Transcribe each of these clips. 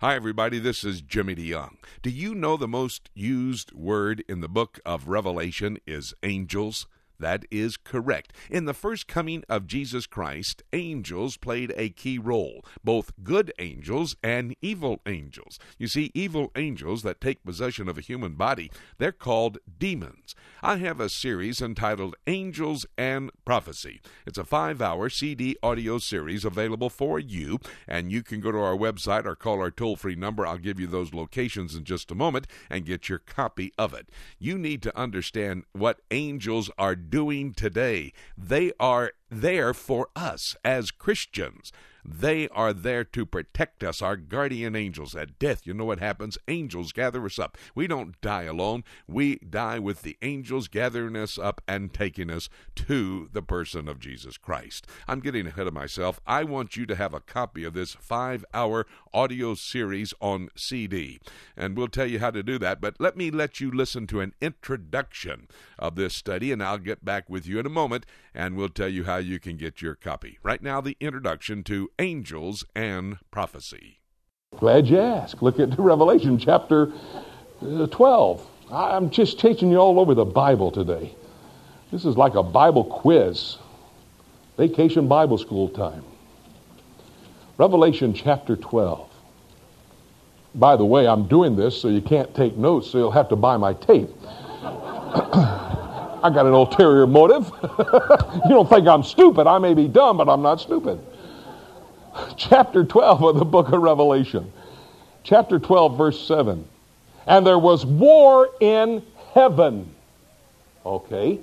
Hi, everybody. This is Jimmy DeYoung. Do you know the most used word in the book of Revelation is angels? That is correct. In the first coming of Jesus Christ, angels played a key role, both good angels and evil angels. You see, evil angels that take possession of a human body, they're called demons. I have a series entitled Angels and Prophecy. It's a five hour CD audio series available for you, and you can go to our website or call our toll free number. I'll give you those locations in just a moment and get your copy of it. You need to understand what angels are doing today. They are there for us as Christians. They are there to protect us, our guardian angels. At death, you know what happens? Angels gather us up. We don't die alone. We die with the angels gathering us up and taking us to the person of Jesus Christ. I'm getting ahead of myself. I want you to have a copy of this five hour audio series on CD. And we'll tell you how to do that. But let me let you listen to an introduction of this study, and I'll get back with you in a moment and we'll tell you how you can get your copy. Right now, the introduction to Angels and Prophecy. Glad you asked. Look at Revelation chapter uh, 12. I'm just taking you all over the Bible today. This is like a Bible quiz, vacation Bible school time. Revelation chapter 12. By the way, I'm doing this so you can't take notes, so you'll have to buy my tape. I got an ulterior motive. you don't think I'm stupid. I may be dumb, but I'm not stupid. Chapter 12 of the book of Revelation. Chapter 12, verse 7. And there was war in heaven. Okay.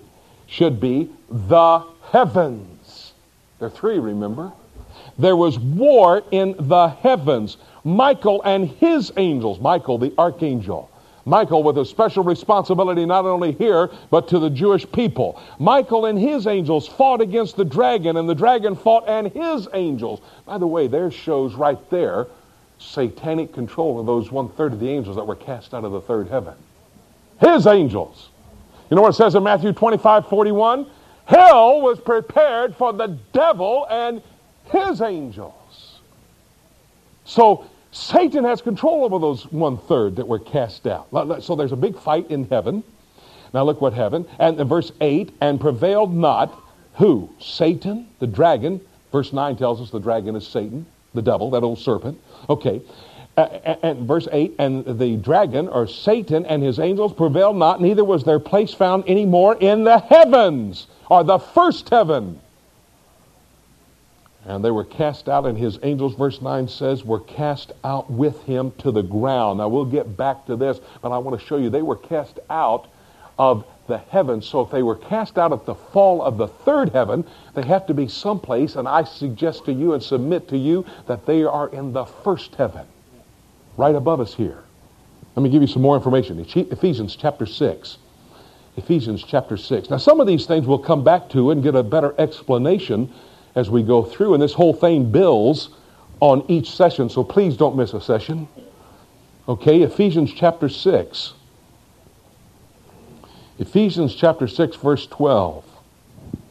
Should be the heavens. There are three, remember? There was war in the heavens. Michael and his angels, Michael the archangel, Michael with a special responsibility not only here, but to the Jewish people. Michael and his angels fought against the dragon, and the dragon fought and his angels. By the way, there shows right there satanic control of those one third of the angels that were cast out of the third heaven. His angels. You know what it says in Matthew 25 41? Hell was prepared for the devil and his angels. So Satan has control over those one third that were cast out. So there's a big fight in heaven. Now look what happened. And in verse 8, and prevailed not who? Satan, the dragon. Verse 9 tells us the dragon is Satan, the devil, that old serpent. Okay. and verse 8, and the dragon, or Satan, and his angels prevailed not, neither was their place found any more in the heavens, or the first heaven. And they were cast out, and his angels, verse 9 says, were cast out with him to the ground. Now, we'll get back to this, but I want to show you they were cast out of the heavens. So, if they were cast out at the fall of the third heaven, they have to be someplace, and I suggest to you and submit to you that they are in the first heaven, right above us here. Let me give you some more information. Ephesians chapter 6. Ephesians chapter 6. Now, some of these things we'll come back to and get a better explanation as we go through. And this whole thing builds on each session, so please don't miss a session. Okay, Ephesians chapter 6. Ephesians chapter 6, verse 12.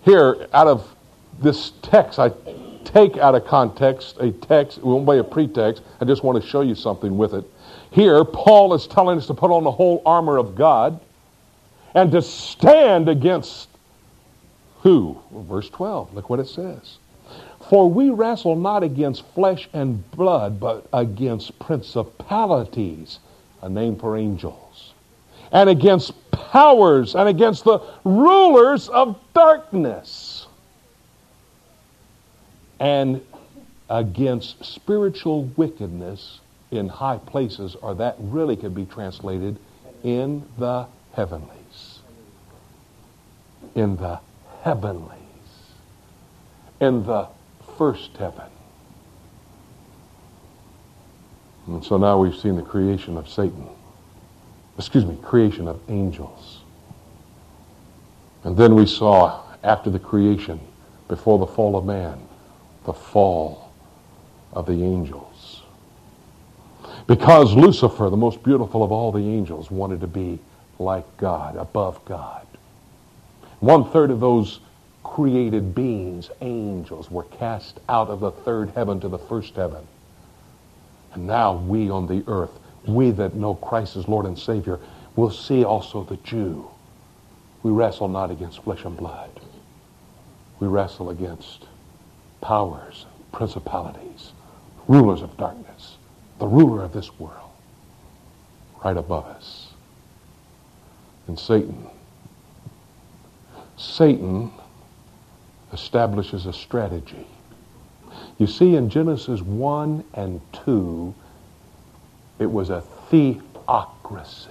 Here, out of this text, I take out of context a text, it won't be a pretext. I just want to show you something with it. Here, Paul is telling us to put on the whole armor of God and to stand against who? Verse 12, look what it says. For we wrestle not against flesh and blood, but against principalities, a name for angels, and against powers, and against the rulers of darkness, and against spiritual wickedness in high places, or that really could be translated in the heavenlies. In the heavenlies, in the first heaven. And so now we've seen the creation of Satan. Excuse me, creation of angels. And then we saw, after the creation, before the fall of man, the fall of the angels. Because Lucifer, the most beautiful of all the angels, wanted to be like God, above God. One third of those created beings, angels, were cast out of the third heaven to the first heaven. And now we on the earth, we that know Christ as Lord and Savior, will see also the Jew. We wrestle not against flesh and blood. We wrestle against powers, principalities, rulers of darkness, the ruler of this world, right above us. And Satan. Satan establishes a strategy. You see, in Genesis 1 and 2, it was a theocracy.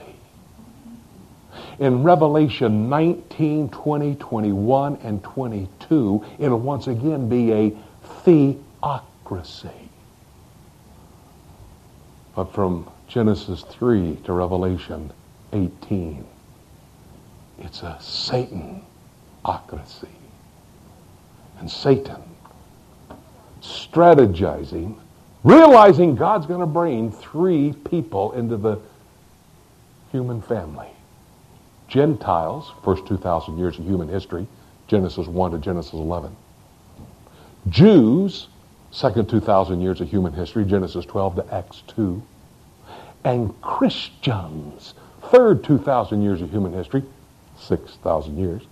In Revelation 19, 20, 21, and 22, it'll once again be a theocracy. But from Genesis 3 to Revelation 18, it's a Satanocracy. And Satan strategizing, realizing God's going to bring three people into the human family. Gentiles, first 2,000 years of human history, Genesis 1 to Genesis 11. Jews, second 2,000 years of human history, Genesis 12 to Acts 2. And Christians, third 2,000 years of human history, 6,000 years,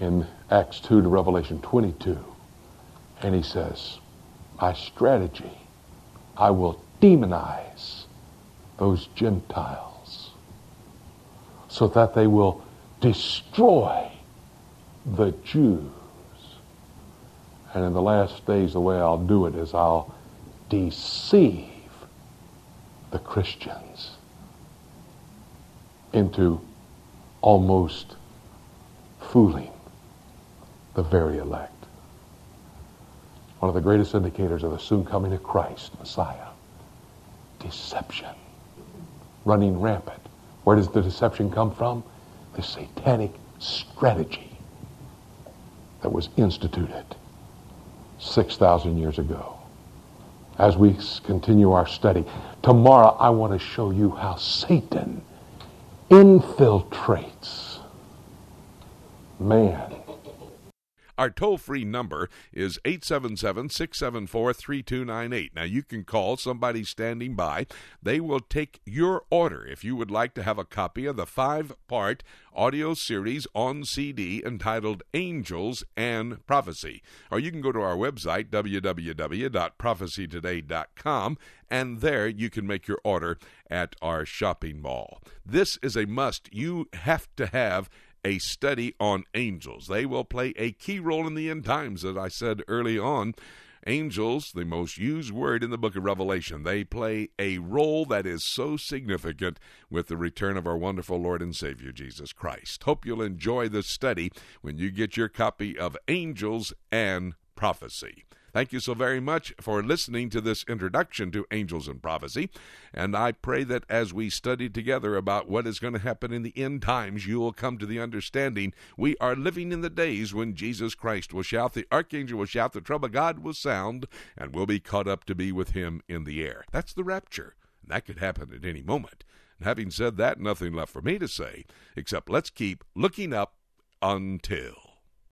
in Acts 2 to Revelation 22. And he says, My strategy, I will demonize those Gentiles so that they will destroy the Jews. And in the last days, the way I'll do it is I'll deceive the Christians into almost fooling the very elect. One of the greatest indicators of the soon coming of Christ, Messiah, deception, running rampant. Where does the deception come from? The satanic strategy that was instituted 6,000 years ago. As we continue our study, tomorrow I want to show you how Satan infiltrates man our toll free number is 877 674 3298. Now, you can call somebody standing by. They will take your order if you would like to have a copy of the five part audio series on CD entitled Angels and Prophecy. Or you can go to our website, www.prophecytoday.com, and there you can make your order at our shopping mall. This is a must. You have to have a study on angels. They will play a key role in the end times, as I said early on. Angels, the most used word in the book of Revelation, they play a role that is so significant with the return of our wonderful Lord and Savior Jesus Christ. Hope you'll enjoy this study when you get your copy of Angels and Prophecy. Thank you so very much for listening to this introduction to Angels and Prophecy. And I pray that as we study together about what is going to happen in the end times, you will come to the understanding we are living in the days when Jesus Christ will shout, the archangel will shout, the trump of God will sound, and we'll be caught up to be with him in the air. That's the rapture. And that could happen at any moment. And having said that, nothing left for me to say except let's keep looking up until.